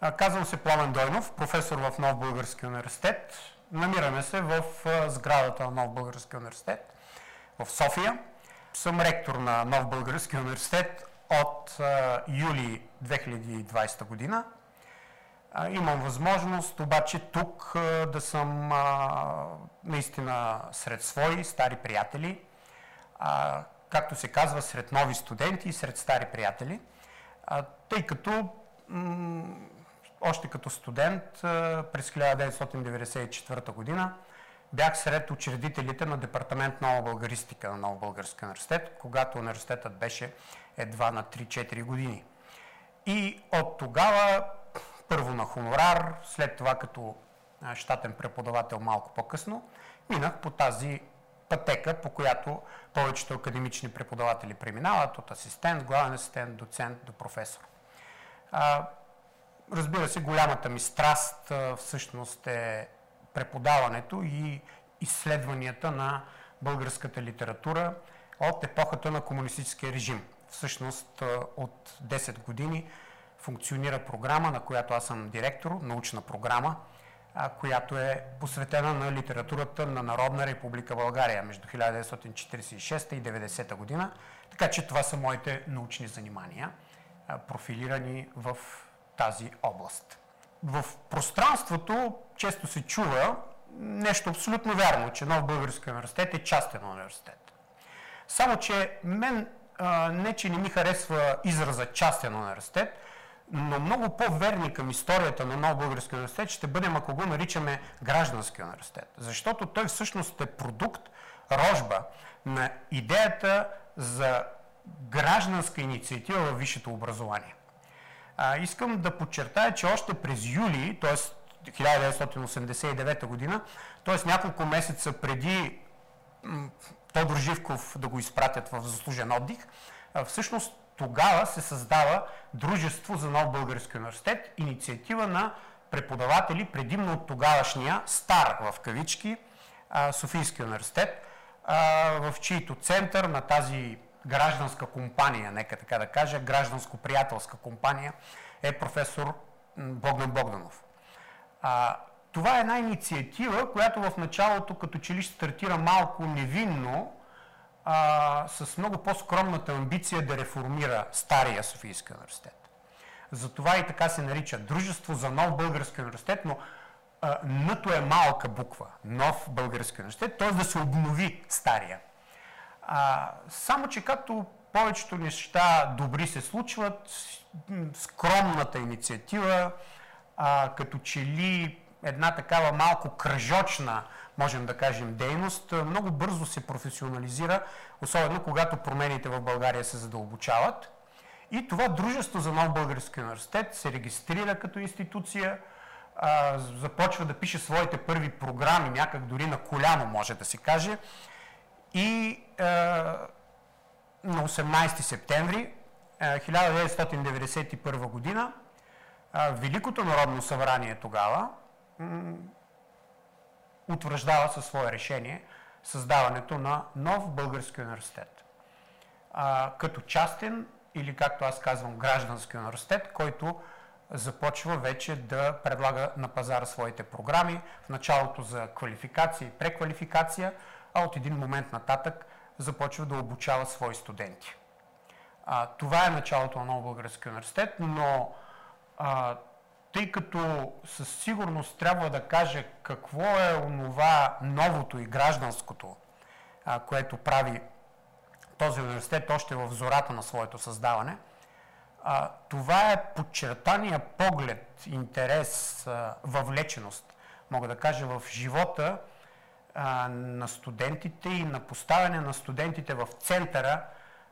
Казвам се Пламен Дойнов, професор в Нов Български университет. Намираме се в сградата на Нов Български университет в София. Съм ректор на Нов Български университет от юли 2020 година. Имам възможност обаче тук да съм наистина сред свои стари приятели, както се казва, сред нови студенти и сред стари приятели, тъй като още като студент през 1994 година бях сред учредителите на Департамент нова българистика на Нов Български университет, когато университетът беше едва на 3-4 години. И от тогава, първо на хонорар, след това като щатен преподавател малко по-късно, минах по тази пътека, по която повечето академични преподаватели преминават от асистент, главен асистент, доцент до професор. Разбира се, голямата ми страст всъщност е преподаването и изследванията на българската литература от епохата на комунистическия режим. Всъщност от 10 години функционира програма, на която аз съм директор, научна програма, която е посветена на литературата на Народна република България между 1946 и 1990 година. Така че това са моите научни занимания, профилирани в тази област. В пространството често се чува нещо абсолютно вярно, че Нов Български университет е частен университет. Само, че мен не, че не ми харесва израза частен университет, но много по-верни към историята на Нов Български университет ще бъдем, ако го наричаме граждански университет. Защото той всъщност е продукт, рожба на идеята за гражданска инициатива във висшето образование. А, искам да подчертая, че още през юли, т.е. 1989 година, т.е. няколко месеца преди Тодор Живков да го изпратят в заслужен отдих, всъщност тогава се създава Дружество за нов български университет, инициатива на преподаватели, предимно от тогавашния стар в кавички Софийски университет, в чието център на тази гражданска компания, нека така да кажа, гражданско-приятелска компания е професор Богдан Богданов. А, това е една инициатива, която в началото като че ли стартира малко невинно, а, с много по-скромната амбиция да реформира стария Софийски университет. Затова и така се нарича Дружество за нов български университет, но нато е малка буква, нов български университет, т.е. да се обнови стария. А, само, че както повечето неща добри се случват, скромната инициатива, а, като че ли една такава малко кръжочна, можем да кажем, дейност, много бързо се професионализира, особено когато промените в България се задълбочават. И това Дружество за нов български университет се регистрира като институция, а, започва да пише своите първи програми, някак дори на коляно, може да се каже. И а, на 18 септември 1991 година Великото народно събрание тогава утвърждава със свое решение създаването на нов български университет. А, като частен или както аз казвам граждански университет, който започва вече да предлага на пазара своите програми, в началото за квалификация и преквалификация, а от един момент нататък започва да обучава свои студенти. А, това е началото на Нов Български университет, но а, тъй като със сигурност трябва да кажа какво е онова новото и гражданското, а, което прави този университет още в зората на своето създаване, а, това е подчертания поглед, интерес, а, въвлеченост, мога да кажа, в живота на студентите и на поставяне на студентите в центъра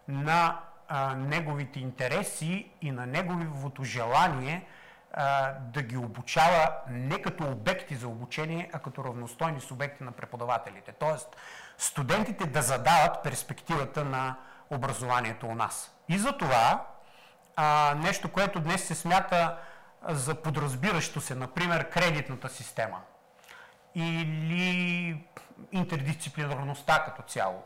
на а, неговите интереси и на неговото желание а, да ги обучава не като обекти за обучение, а като равностойни субекти на преподавателите. Тоест, студентите да задават перспективата на образованието у нас. И за това а, нещо, което днес се смята за подразбиращо се, например, кредитната система или интердисциплинарността като цяло.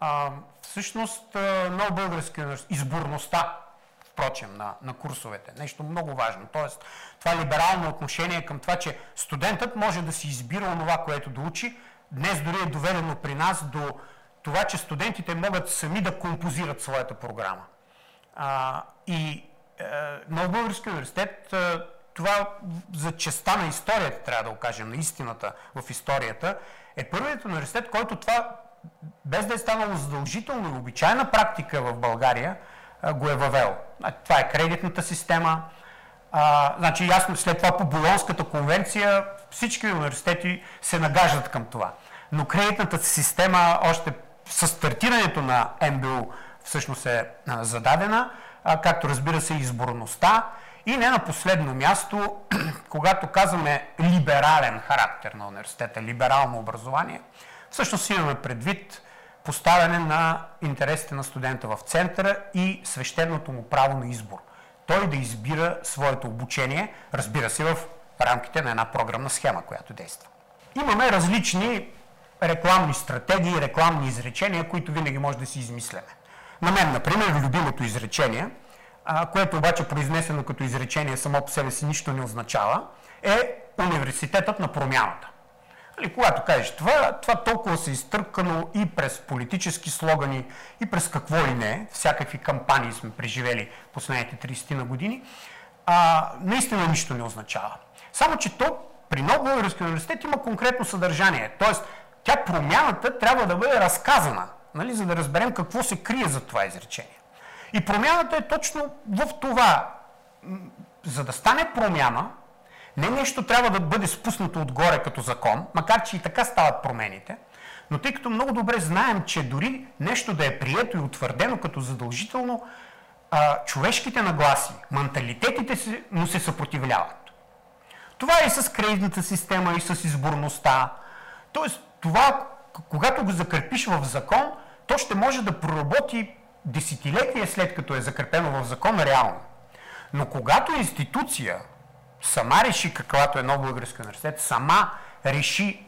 А, всъщност, нов български изборността, впрочем, на, на курсовете. Нещо много важно. Тоест, това либерално отношение към това, че студентът може да си избира онова, което да учи, днес дори е доведено при нас до това, че студентите могат сами да композират своята програма. А, и е, на Български университет е, това за честа на историята, трябва да го кажем, на истината в историята, е първият университет, който това, без да е станало задължително и обичайна практика в България, го е въвел. Това е кредитната система. А, значи ясно, след това по Болонската конвенция всички университети се нагаждат към това. Но кредитната система още с стартирането на МБУ всъщност е зададена, както разбира се изборността и не на последно място, когато казваме либерален характер на университета, либерално образование, всъщност имаме предвид поставяне на интересите на студента в центъра и свещеното му право на избор. Той да избира своето обучение, разбира се, в рамките на една програмна схема, която действа. Имаме различни рекламни стратегии, рекламни изречения, които винаги може да си измисляме. На мен, например, любимото изречение, което обаче произнесено като изречение само по себе си нищо не означава, е университетът на промяната. Али, когато кажеш това, това толкова се изтъркано и през политически слогани, и през какво ли не, всякакви кампании сме преживели последните 30 на години, а, наистина нищо не означава. Само, че то при много български университет има конкретно съдържание. Тоест, тя промяната трябва да бъде разказана, нали, за да разберем какво се крие за това изречение. И промяната е точно в това. За да стане промяна, не нещо трябва да бъде спуснато отгоре като закон, макар че и така стават промените, но тъй като много добре знаем, че дори нещо да е прието и утвърдено като задължително, а, човешките нагласи, менталитетите си, му се съпротивляват. Това е и с кредитната система, и с изборността. Тоест, това, когато го закрепиш в закон, то ще може да проработи десетилетия след като е закрепено в закон реално. Но когато институция сама реши, каквато е нов български университет, сама реши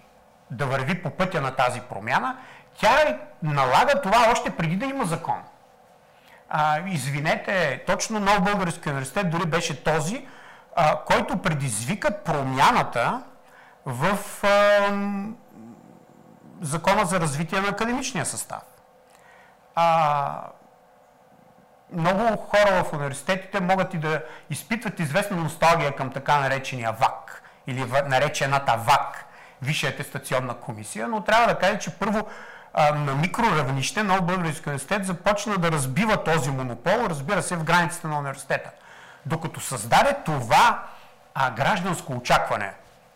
да върви по пътя на тази промяна, тя налага това още преди да има закон. А, извинете, точно нов български университет дори беше този, а, който предизвика промяната в а, Закона за развитие на академичния състав. А, много хора в университетите могат и да изпитват известна носталгия към така наречения ВАК или наречената ВАК, Висша атестационна комисия, но трябва да кажа, че първо на микроравнище Нов Български университет започна да разбива този монопол, разбира се, в границите на университета. Докато създаде това а, гражданско очакване,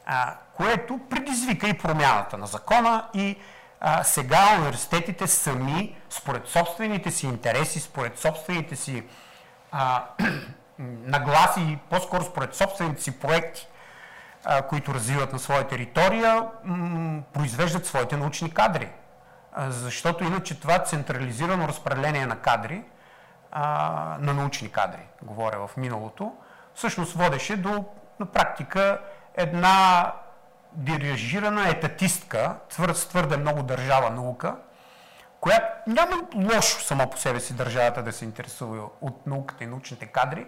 а, което предизвика и промяната на закона и а, сега университетите сами, според собствените си интереси, според собствените си а, нагласи, по-скоро според собствените си проекти, а, които развиват на своя територия, м- произвеждат своите научни кадри. А, защото иначе това централизирано разпределение на кадри, а, на научни кадри, говоря в миналото, всъщност водеше до на практика една дирижирана етатистка, с твърде много държава наука, която няма лошо само по себе си държавата да се интересува от науката и научните кадри,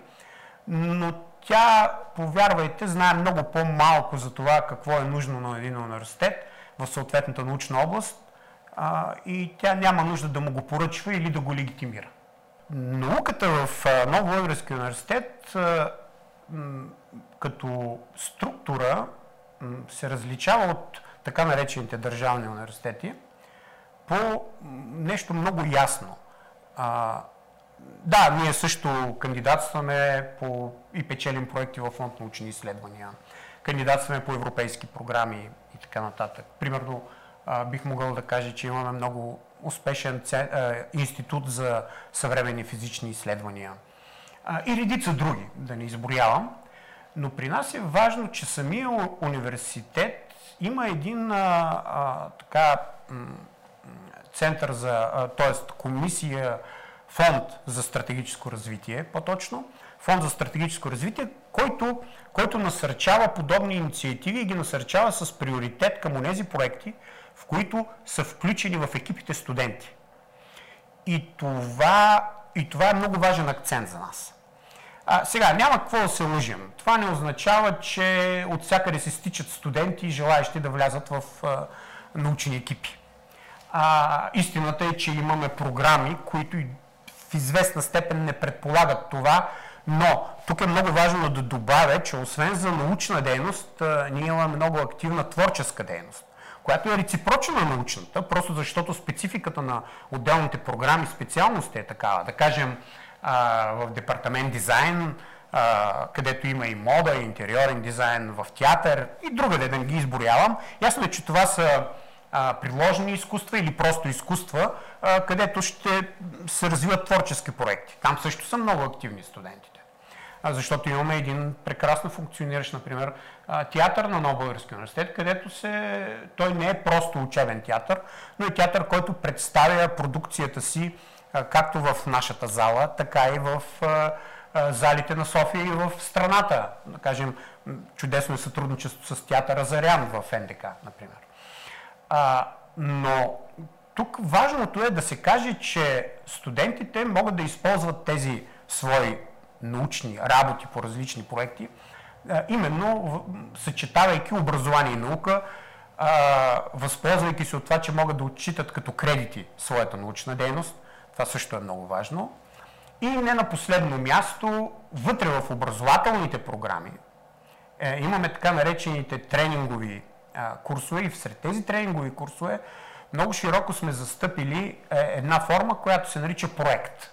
но тя, повярвайте, знае много по-малко за това какво е нужно на един университет в съответната научна област а, и тя няма нужда да му го поръчва или да го легитимира. Науката в Нов Български университет а, като структура се различава от така наречените държавни университети по нещо много ясно. А, да, ние също кандидатстваме по, и печелим проекти в фонд научни изследвания, кандидатстваме по европейски програми и така нататък. Примерно, а, бих могъл да кажа, че имаме много успешен це, а, институт за съвременни физични изследвания а, и редица други, да не изброявам. Но при нас е важно, че самия университет има един а, а, така, център за, т.е. комисия, фонд за стратегическо развитие, по-точно, фонд за стратегическо развитие, който, който насърчава подобни инициативи и ги насърчава с приоритет към тези проекти, в които са включени в екипите студенти. И това, и това е много важен акцент за нас. А, сега, няма какво да се лъжим. Това не означава, че от всякъде се стичат студенти и желаящи да влязат в а, научни екипи. А, истината е, че имаме програми, които в известна степен не предполагат това, но тук е много важно да добавя, че освен за научна дейност, а, ние имаме много активна творческа дейност която е реципрочна на научната, просто защото спецификата на отделните програми, специалност е такава. Да кажем, в департамент дизайн, където има и мода, и интериорен дизайн, в театър и другаде, да ги изборявам. Ясно е, че това са приложени изкуства или просто изкуства, където ще се развиват творчески проекти. Там също са много активни студентите. Защото имаме един прекрасно функциониращ, например, театър на Нов Български университет, където се... той не е просто учебен театър, но е театър, който представя продукцията си както в нашата зала, така и в залите на София и в страната. Да кажем, чудесно е сътрудничество с театъра Зарян в НДК, например. А, но тук важното е да се каже, че студентите могат да използват тези свои научни работи по различни проекти, именно съчетавайки образование и наука, възползвайки се от това, че могат да отчитат като кредити своята научна дейност, това също е много важно. И не на последно място, вътре в образователните програми е, имаме така наречените тренингови а, курсове и сред тези тренингови курсове много широко сме застъпили е, една форма, която се нарича проект.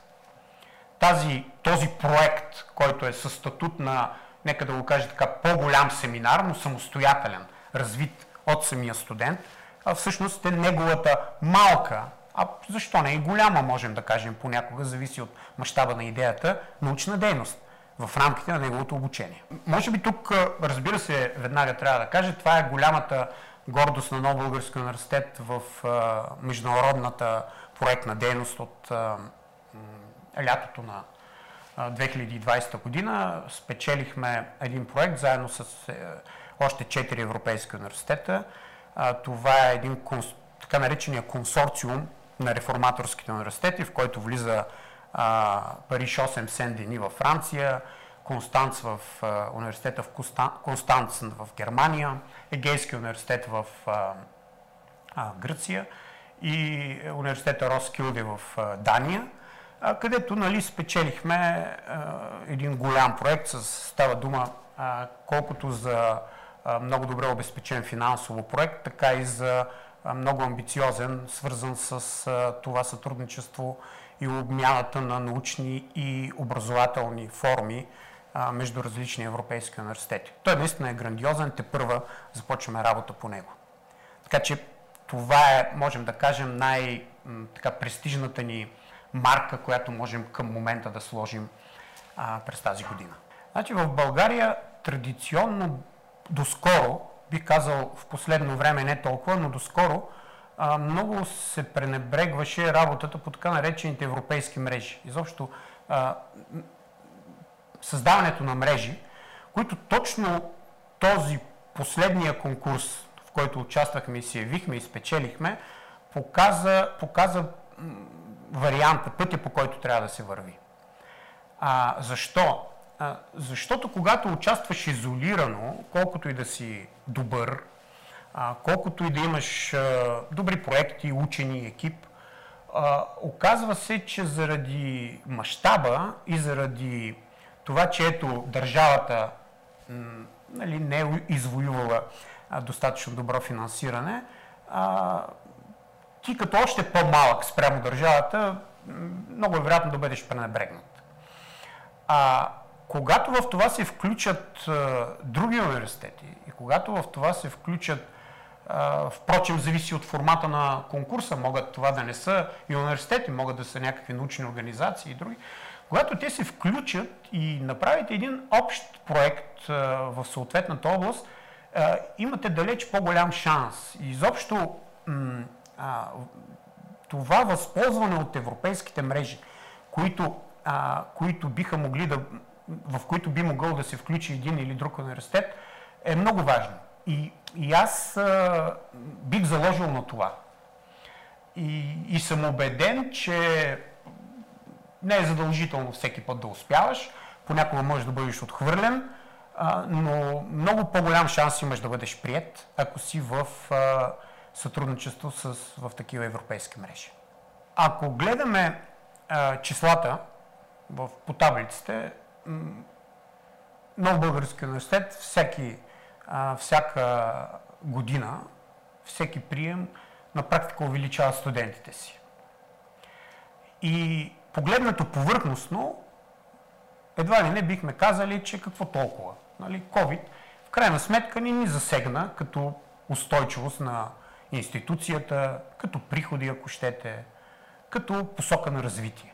Тази, този проект, който е със статут на, нека да го кажа така, по-голям семинар, но самостоятелен, развит от самия студент, а всъщност е неговата малка а защо не и голяма, можем да кажем понякога, зависи от мащаба на идеята, научна дейност в рамките на неговото обучение. Може би тук, разбира се, веднага трябва да кажа, това е голямата гордост на Нов Български университет в международната проектна дейност от а, лятото на 2020 година. Спечелихме един проект заедно с е, още 4 европейски университета. Това е един така наречения консорциум на реформаторските университети, в който влиза а, Париж 8 Сен-Дени във Франция, Констанц в а, университета в Констанц в Германия, Егейски университет в а, а, Гръция и университета Роскилде в а, Дания, а, където нали, спечелихме а, един голям проект, с, става дума а, колкото за а, много добре обезпечен финансово проект, така и за много амбициозен, свързан с това сътрудничество и обмяната на научни и образователни форми между различни европейски университети. Той наистина е грандиозен, те първа започваме работа по него. Така че това е, можем да кажем, най-престижната ни марка, която можем към момента да сложим а, през тази година. Значи в България традиционно доскоро бих казал в последно време не толкова, но доскоро много се пренебрегваше работата по така наречените европейски мрежи. Изобщо създаването на мрежи, които точно този последния конкурс, в който участвахме и се явихме и спечелихме, показа, показа варианта, пътя по който трябва да се върви. А, защо? Защото когато участваш изолирано, колкото и да си добър, а, колкото и да имаш а, добри проекти, учени, екип, а, оказва се, че заради мащаба и заради това, че ето държавата м, нали, не е извоювала а, достатъчно добро финансиране, а, ти като още по-малък спрямо държавата, много е вероятно да бъдеш пренебрегнат. А, когато в това се включат а, други университети и когато в това се включат, а, впрочем, зависи от формата на конкурса, могат това да не са и университети, могат да са някакви научни организации и други, когато те се включат и направите един общ проект а, в съответната област, а, имате далеч по-голям шанс. И изобщо м- а, това възползване от европейските мрежи, които, а, които биха могли да в които би могъл да се включи един или друг университет, е много важно. И, и аз а, бих заложил на това. И, и съм убеден, че не е задължително всеки път да успяваш. понякога можеш да бъдеш отхвърлен, а, но много по-голям шанс имаш да бъдеш прият, ако си в а, сътрудничество с, в такива европейски мрежи. Ако гледаме а, числата в, по таблиците, Нов български университет всеки, а, всяка година, всеки прием на практика увеличава студентите си. И погледнато повърхностно, едва ли не бихме казали, че какво толкова. Нали, COVID в крайна сметка ни ни засегна като устойчивост на институцията, като приходи, ако щете, като посока на развитие.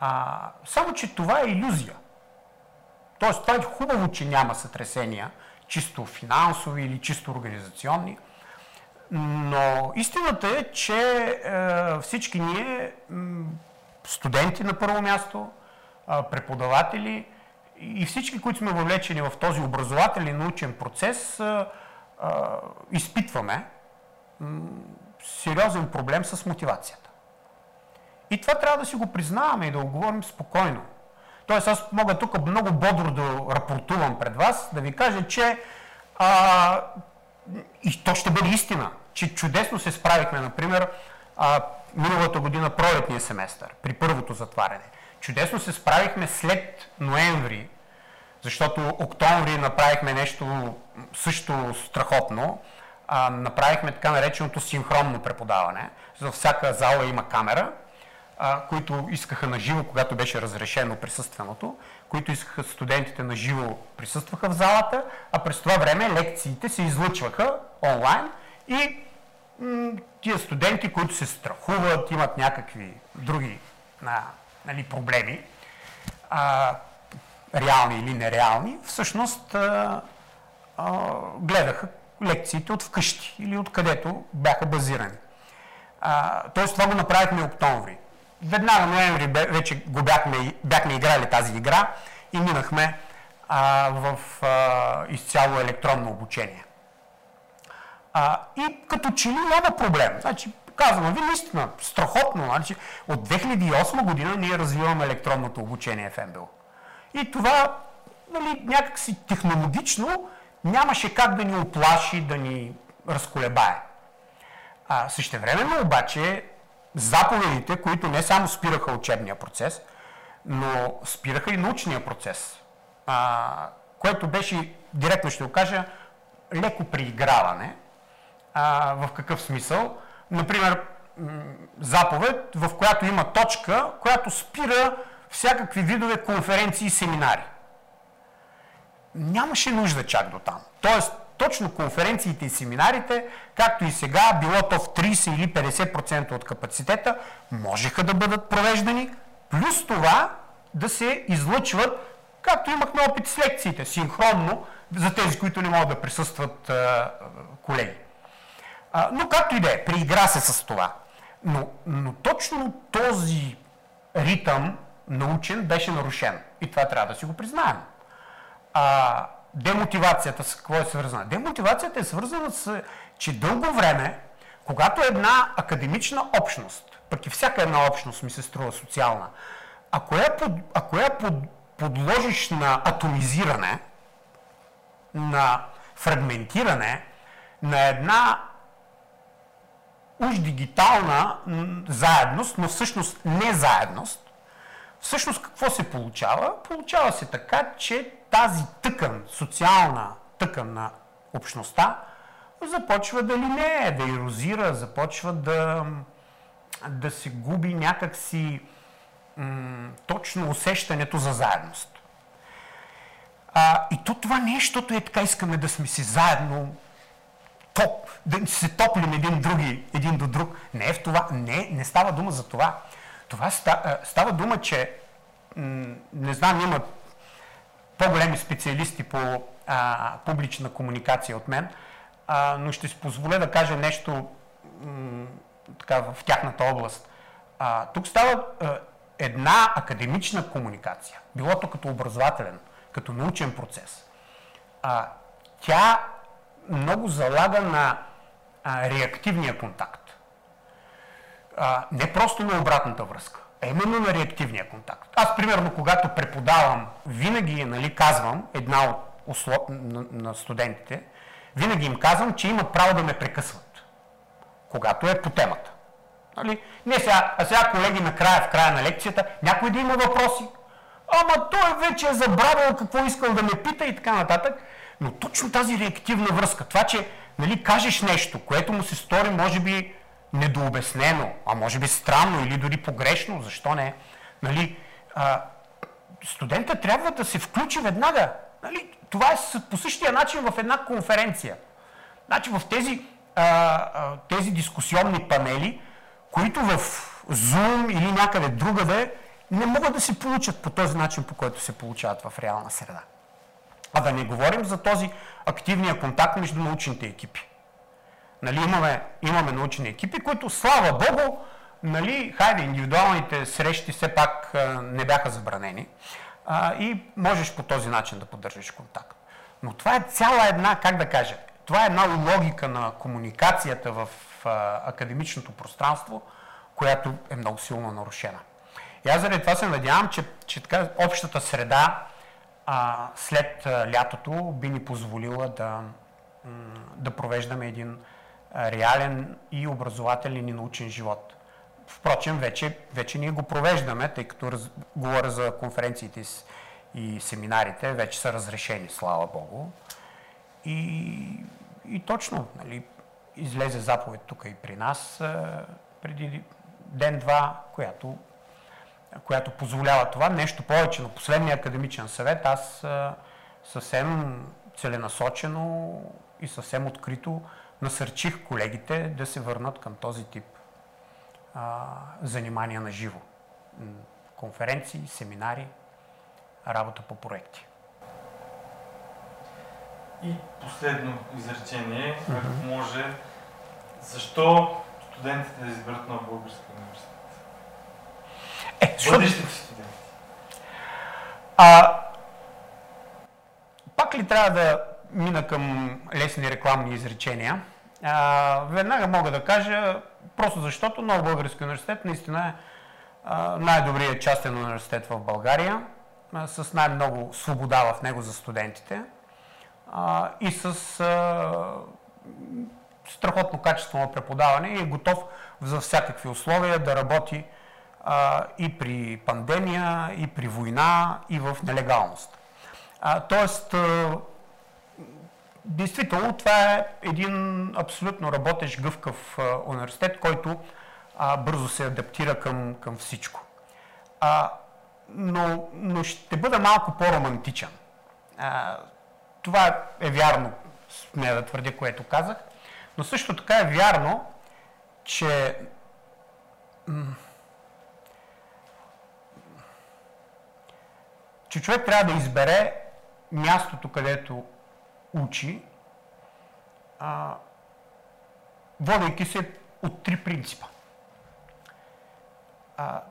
А, само, че това е иллюзия. Тоест, това е хубаво, че няма сътресения, чисто финансови или чисто организационни, но истината е, че е, всички ние, студенти на първо място, е, преподаватели и всички, които сме въвлечени в този образователен научен процес, е, е, изпитваме сериозен проблем с мотивацията. И това трябва да си го признаваме и да го говорим спокойно. Тоест аз мога тук много бодро да рапортувам пред вас, да ви кажа, че а, и то ще бъде истина, че чудесно се справихме, например, а, миналата година пролетния семестър, при първото затваряне. Чудесно се справихме след ноември, защото октомври направихме нещо също страхотно. А, направихме така нареченото синхронно преподаване. За всяка зала има камера които искаха на живо, когато беше разрешено присъственото, които искаха студентите на живо присъстваха в залата, а през това време лекциите се излъчваха онлайн и м- тия студенти, които се страхуват, имат някакви други а, нали, проблеми, а, реални или нереални, всъщност а, а, гледаха лекциите от вкъщи или откъдето бяха базирани. тоест това го направихме октомври веднага ноември вече го бяхме, бяхме играли тази игра и минахме а, в а, изцяло електронно обучение. А, и като че ли няма проблем. Значи, казвам ви наистина, страхотно. Значи, от 2008 година ние развиваме електронното обучение в МБО. И това нали, някакси технологично нямаше как да ни оплаши, да ни разколебае. А, същевременно обаче заповедите, които не само спираха учебния процес, но спираха и научния процес, а, което беше, директно ще го кажа, леко прииграване. А, в какъв смисъл? Например, заповед, в която има точка, която спира всякакви видове конференции и семинари. Нямаше нужда чак до там. Тоест, точно конференциите и семинарите, както и сега, било то в 30 или 50% от капацитета, можеха да бъдат провеждани, плюс това да се излъчват, както имахме опит с лекциите, синхронно, за тези, които не могат да присъстват а, колеги. А, но както и да е, приигра се с това. Но, но точно този ритъм научен беше нарушен. И това трябва да си го признаем. А, демотивацията с какво е свързана? Демотивацията е свързана с, че дълго време, когато една академична общност, пък и всяка една общност ми се струва социална, ако я, под, ако я под, подложиш на атомизиране, на фрагментиране, на една уж дигитална заедност, но всъщност не заедност, всъщност какво се получава? Получава се така, че тази тъкан, социална тъкан на общността, започва да линее, да ерозира, започва да, да се губи някакси м- точно усещането за заедност. А, и то това не е, защото е така искаме да сме си заедно, топ, да се топлим един, други, един до друг. Не е в това, не, не става дума за това. Това става, става дума, че не знам, има по-големи специалисти по а, публична комуникация от мен, а, но ще си позволя да кажа нещо м- така, в тяхната област. А, тук става а, една академична комуникация, било то като образователен, като научен процес. А, тя много залага на а, реактивния контакт. А, не просто на обратната връзка. е именно на реактивния контакт. Аз, примерно, когато преподавам, винаги нали, казвам една от услов... на, на студентите, винаги им казвам, че има право да ме прекъсват, когато е по темата. Нали? Не сега, а сега, колеги, накрая, в края на лекцията, някой да има въпроси. Ама той вече е забравил какво искал да ме пита и така нататък. Но точно тази реактивна връзка, това, че нали, кажеш нещо, което му се стори, може би, недообяснено, а може би странно или дори погрешно, защо не? Нали, а, студента трябва да се включи веднага. Нали, това е по същия начин в една конференция. Значи в тези, а, а, тези дискусионни панели, които в Zoom или някъде другаде не могат да се получат по този начин, по който се получават в реална среда. А да не говорим за този активния контакт между научните екипи. Нали, имаме, имаме научни екипи, които, слава Богу, нали, хайде, индивидуалните срещи все пак а, не бяха забранени а, и можеш по този начин да поддържаш контакт. Но това е цяла една, как да кажа, това е една логика на комуникацията в а, академичното пространство, която е много силно нарушена. И аз заради това се надявам, че, че така, общата среда а, след а, лятото би ни позволила да, да провеждаме един реален и образователен и научен живот. Впрочем, вече, вече ние го провеждаме, тъй като раз, говоря за конференциите и семинарите, вече са разрешени, слава Богу. И, и точно, нали, излезе заповед тук и при нас преди ден-два, която, която позволява това. Нещо повече на последния академичен съвет аз съвсем целенасочено и съвсем открито насърчих колегите да се върнат към този тип а, занимания на живо. Конференции, семинари, работа по проекти. И последно изречение, mm-hmm. ако може, защо студентите да изберат на български университет? Е, Бъдещите студенти. А, пак ли трябва да мина към лесни рекламни изречения? А, веднага мога да кажа, просто защото Нов Български университет наистина е най-добрият частен университет в България, а, с най-много свобода в него за студентите а, и с а, страхотно качествено преподаване и е готов за всякакви условия да работи а, и при пандемия, и при война, и в нелегалност. А, тоест, а, Действително, това е един абсолютно работещ гъвкав университет, който а, бързо се адаптира към, към всичко. А, но, но ще бъда малко по-романтичен. А, това е вярно, не да твърдя, което казах, но също така е вярно, че че човек трябва да избере мястото, където учи, а, водейки се от три принципа. А,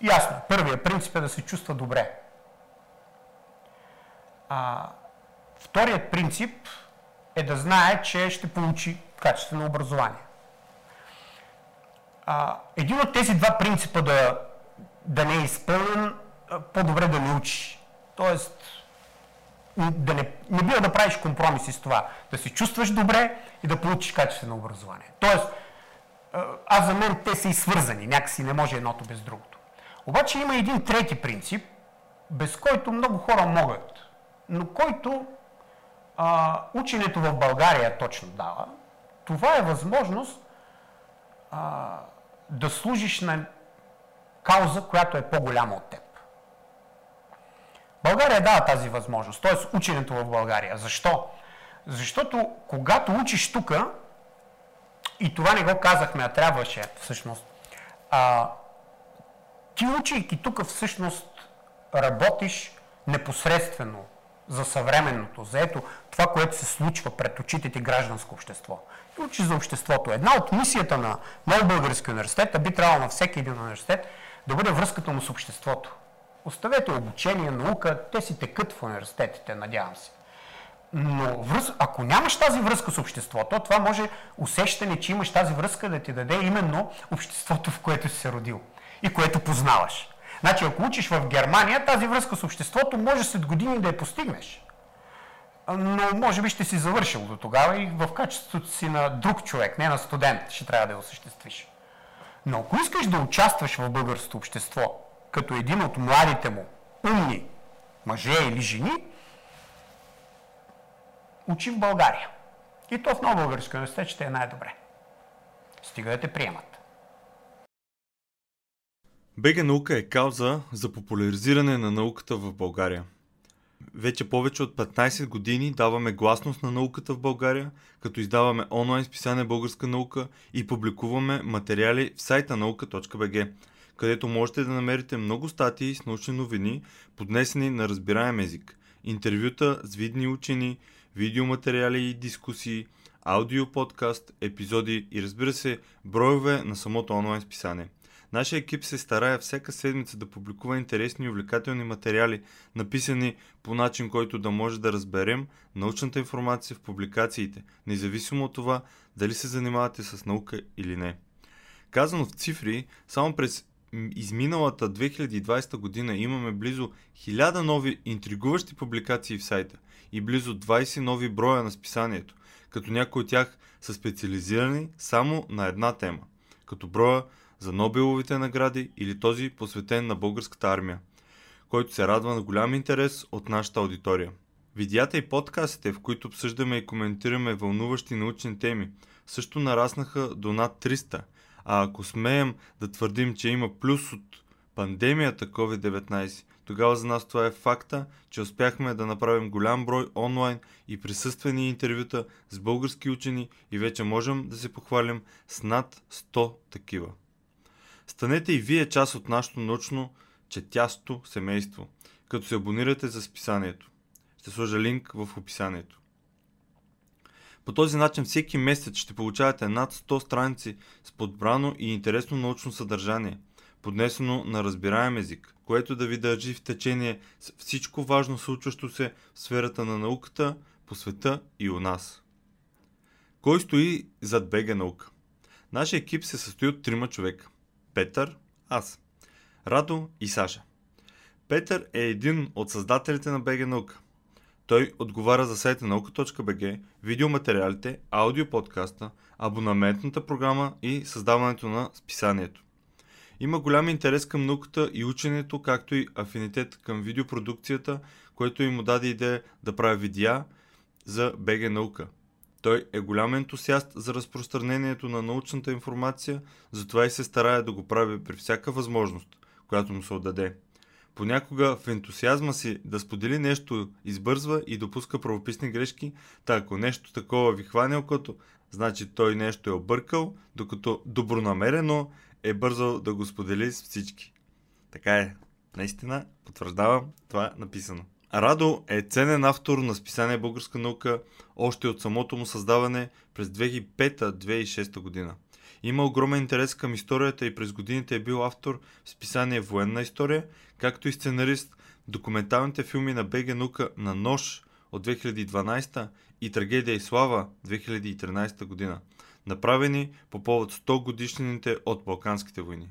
ясно, първият принцип е да се чувства добре. А, вторият принцип е да знае, че ще получи качествено образование. А, един от тези два принципа да, да не е изпълнен, по-добре да не учи. Тоест, да не, не бива да правиш компромиси с това. Да се чувстваш добре и да получиш качествено образование. Тоест, аз за мен те са и свързани, някакси не може едното без другото. Обаче има един трети принцип, без който много хора могат, но който а, ученето в България точно дава. Това е възможност а, да служиш на кауза, която е по-голяма от теб. България дава тази възможност, т.е. ученето в България. Защо? Защото когато учиш тук, и това не го казахме, а трябваше всъщност, а, ти учейки тук всъщност работиш непосредствено за съвременното, за ето това, което се случва пред очите ти гражданско общество. И учиш за обществото. Една от мисията на Нов Български университет, а би трябвало на всеки един университет, да бъде връзката му с обществото. Оставете обучение, наука, те си текат в университетите, надявам се. Но връз... ако нямаш тази връзка с обществото, това може усещане, че имаш тази връзка да ти даде именно обществото, в което си се родил. и което познаваш. Значи, ако учиш в Германия, тази връзка с обществото може след години да я постигнеш. Но може би ще си завършил до тогава и в качеството си на друг човек, не на студент, ще трябва да я осъществиш. Но ако искаш да участваш в българското общество, като един от младите му умни мъже или жени, учи в България. И то в Нова Българска университет ще е най-добре. Стига да те приемат. БГ наука е кауза за популяризиране на науката в България. Вече повече от 15 години даваме гласност на науката в България, като издаваме онлайн списание Българска наука и публикуваме материали в сайта наука.бг, където можете да намерите много статии с научни новини, поднесени на разбираем език, интервюта с видни учени, видеоматериали и дискусии, аудио подкаст, епизоди и разбира се, броеве на самото онлайн списание. Нашия екип се старае всяка седмица да публикува интересни и увлекателни материали, написани по начин, който да може да разберем научната информация в публикациите, независимо от това дали се занимавате с наука или не. Казано в цифри, само през изминалата 2020 година имаме близо 1000 нови интригуващи публикации в сайта и близо 20 нови броя на списанието, като някои от тях са специализирани само на една тема, като броя за Нобеловите награди или този посветен на българската армия, който се радва на голям интерес от нашата аудитория. Видеята и подкастите, в които обсъждаме и коментираме вълнуващи научни теми, също нараснаха до над 300, а ако смеем да твърдим, че има плюс от пандемията COVID-19, тогава за нас това е факта, че успяхме да направим голям брой онлайн и присъствени интервюта с български учени и вече можем да се похвалим с над 100 такива. Станете и вие част от нашето научно четясто семейство, като се абонирате за списанието. Ще сложа линк в описанието. По този начин всеки месец ще получавате над 100 страници с подбрано и интересно научно съдържание, поднесено на разбираем език, което да ви държи в течение с всичко важно случващо се в сферата на науката, по света и у нас. Кой стои зад БГ наука? Нашия екип се състои от трима човека. Петър, аз, Радо и Саша. Петър е един от създателите на БГ Наука. Той отговаря за сайта наука.бг, видеоматериалите, аудиоподкаста, абонаментната програма и създаването на списанието. Има голям интерес към науката и ученето, както и афинитет към видеопродукцията, което им даде идея да прави видеа за БГ Наука. Той е голям ентусиаст за разпространението на научната информация, затова и се старае да го прави при всяка възможност, която му се отдаде. Понякога в ентусиазма си да сподели нещо избързва и допуска правописни грешки, та ако нещо такова ви хване окото, значи той нещо е объркал, докато добронамерено е бързал да го сподели с всички. Така е. Наистина, потвърждавам това е написано. Радо е ценен автор на списание Българска наука още от самото му създаване през 2005-2006 година. Има огромен интерес към историята и през годините е бил автор в списание Военна история, както и сценарист документалните филми на БГ Наука на Нож от 2012 и Трагедия и слава 2013 година, направени по повод 100 годишнините от Балканските войни.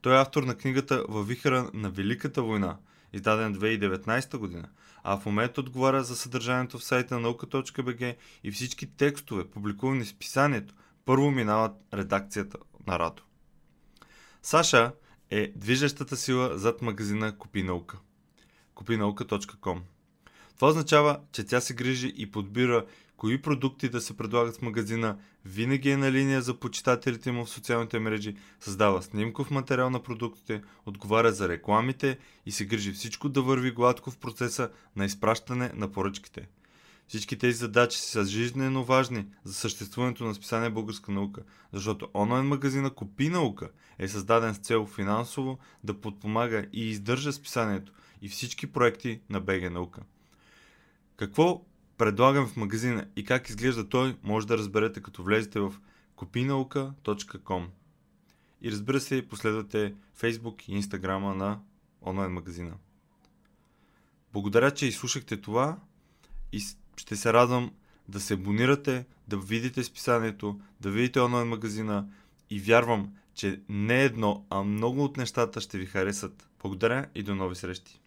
Той е автор на книгата Във вихара на Великата война – издаден 2019 година, а в момента отговаря за съдържанието в сайта на наука.бг и всички текстове, публикувани в писанието, първо минават редакцията на Радо. Саша е движещата сила зад магазина Купи наука. Купинаука.com Това означава, че тя се грижи и подбира кои продукти да се предлагат в магазина, винаги е на линия за почитателите му в социалните мрежи, създава снимков материал на продуктите, отговаря за рекламите и се грижи всичко да върви гладко в процеса на изпращане на поръчките. Всички тези задачи са жизненно важни за съществуването на списание Българска наука, защото онлайн магазина Купи наука е създаден с цел финансово да подпомага и издържа списанието и всички проекти на БГ наука. Какво предлагам в магазина и как изглежда той, може да разберете като влезете в kopinauka.com и разбира се, последвате Facebook и Instagram на онлайн магазина. Благодаря, че изслушахте това и ще се радвам да се абонирате, да видите списанието, да видите онлайн магазина и вярвам, че не едно, а много от нещата ще ви харесат. Благодаря и до нови срещи!